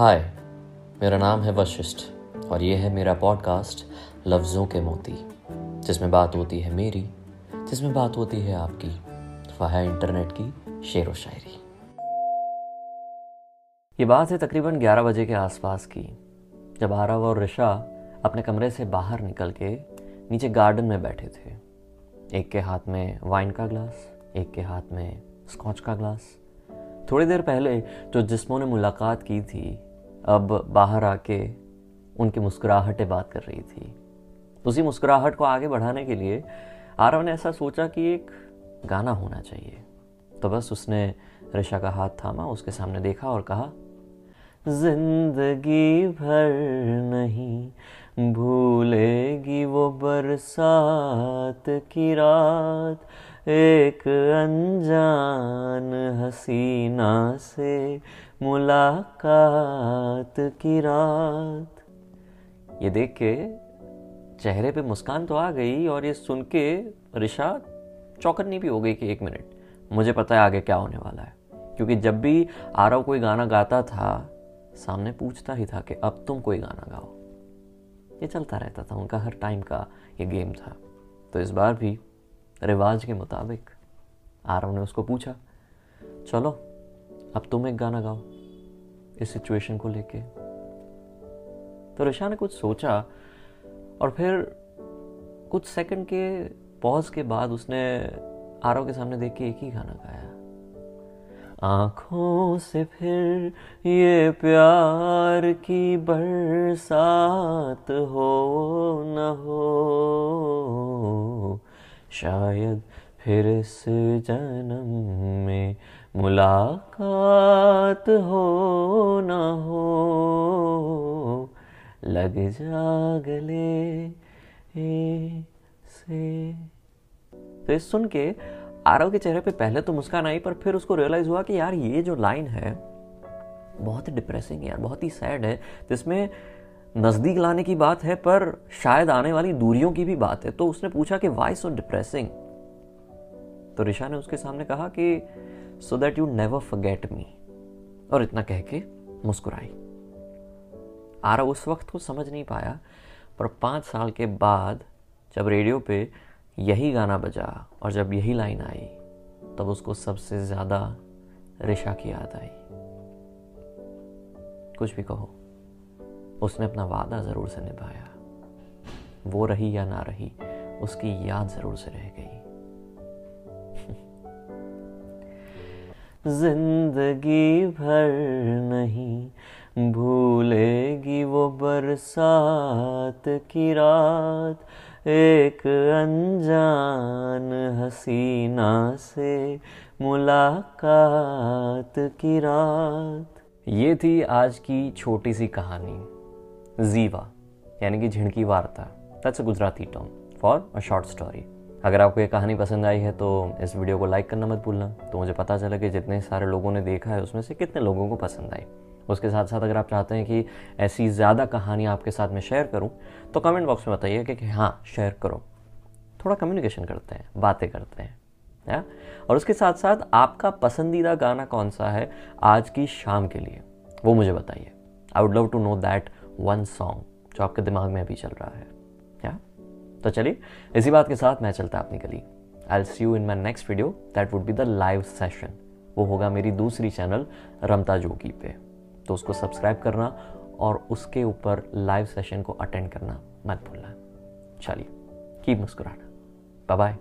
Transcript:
हाय, मेरा नाम है वशिष्ठ और ये है मेरा पॉडकास्ट लफ्ज़ों के मोती, जिसमें बात होती है मेरी, जिसमें बात होती है आपकी। वह है इंटरनेट की शेर व शायरी। ये बात है तकरीबन 11 बजे के आसपास की, जब आरव और ऋषा अपने कमरे से बाहर निकल के नीचे गार्डन में बैठे थे। एक के हाथ में वाइन का ग्लास एक के हाथ में स्कॉच का ग्लास थोड़ी देर पहले जो जिस्मों ने मुलाकात की थी अब बाहर आके उनकी मुस्कुराहटें बात कर रही थी। उसी मुस्कुराहट को आगे बढ़ाने के लिए आरव ने ऐसा सोचा कि एक गाना होना चाहिए। तो बस उसने ऋषा का हाथ थामा, उसके सामने देखा और कहा, ज़िंदगी भर नहीं, भूलेगी वो बरसात की रात। एक अनजान हसीना से मुलाकात की रात। ये देख के चेहरे पे मुस्कान तो आ गई और ये सुन के रिशा चौकन्नी भी हो गई कि एक मिनट, मुझे पता है आगे क्या होने वाला है। क्योंकि जब भी आरव कोई गाना गाता था, सामने पूछता ही था कि अब तुम कोई गाना गाओ। ये चलता रहता था, उनका हर टाइम का ये गेम था। तो इस बार भी रिवाज के मुताबिक आरव ने उसको पूछा, चलो, अब तुम एक गाना गाओ। इस सिचुएशन को लेके। तो ऋषा ने कुछ सोचा और फिर कुछ सेकंड के पॉज के बाद उसने आरव के सामने देख के एक ही गाना गाया। आँखों से फिर ये प्यार की बरसात हो न हो, शायद फिर इस जन्म में मुलाकात हो न हो, लग जा गले से। तो इस सुन के आरव के चेहरे पे पहले तो मुस्कान आई, पर फिर उसको रियलाइज़ हुआ कि यार ये जो लाइन है, बहुत ही डिप्रेसिंग है यार, बहुत ही सैड है। जिसमें नज़दीक लाने की बात है, पर शायद आने वाली दूरियों की भी बात है। तो उसने पूछा कि वाई सो डिप्रेसिंग तो ऋषा ने उसके सामने कहा कि so that you never forget me और इतना कह के मुस्कुराई। आरव उस वक्त को समझ नहीं पाया, पर पाँच साल के बाद जब रेडियो पे यही गाना बजा और जब यही लाइन आई, तब उसको सबसे ज़्यादा रिशा की याद आई। कुछ भी कहो, उसने अपना वादा ज़रूर से निभाया। वो रही या ना रही, उसकी याद ज़रूर से रह गई। ज़िंदगी भर नहीं भूलेगी वो बरसात की रात। एक अनजान हसीना से मुलाकात की रात। ये थी आज की छोटी सी कहानी, जीवा, यानी कि झिड़की वार्ता। That's a Gujarati term for a short story अगर आपको ये कहानी पसंद आई है तो इस वीडियो को लाइक करना मत भूलना। तो मुझे पता चला कि जितने सारे लोगों ने देखा है उसमें से कितने लोगों को पसंद आई। उसके साथ साथ अगर आप चाहते हैं कि ऐसी ज़्यादा कहानियाँ आपके साथ में शेयर करूँ तो कमेंट बॉक्स में बताइए कि, हाँ शेयर करो। थोड़ा कम्युनिकेशन करते हैं बातें करते हैं या और उसके साथ साथ आपका पसंदीदा गाना कौन सा है आज की शाम के लिए वो मुझे बताइए। I would love to know that one song जो आपके दिमाग में अभी चल रहा है। तो चलिए, इसी बात के साथ मैं चलता अपनी गली। I see you in my next video that would be the live session वो होगा मेरी दूसरी चैनल रमता जोगी पे। तो उसको सब्सक्राइब करना और उसके ऊपर लाइव सेशन को अटेंड करना मत भूलना। चलिए की मुस्कुराना। Bye bye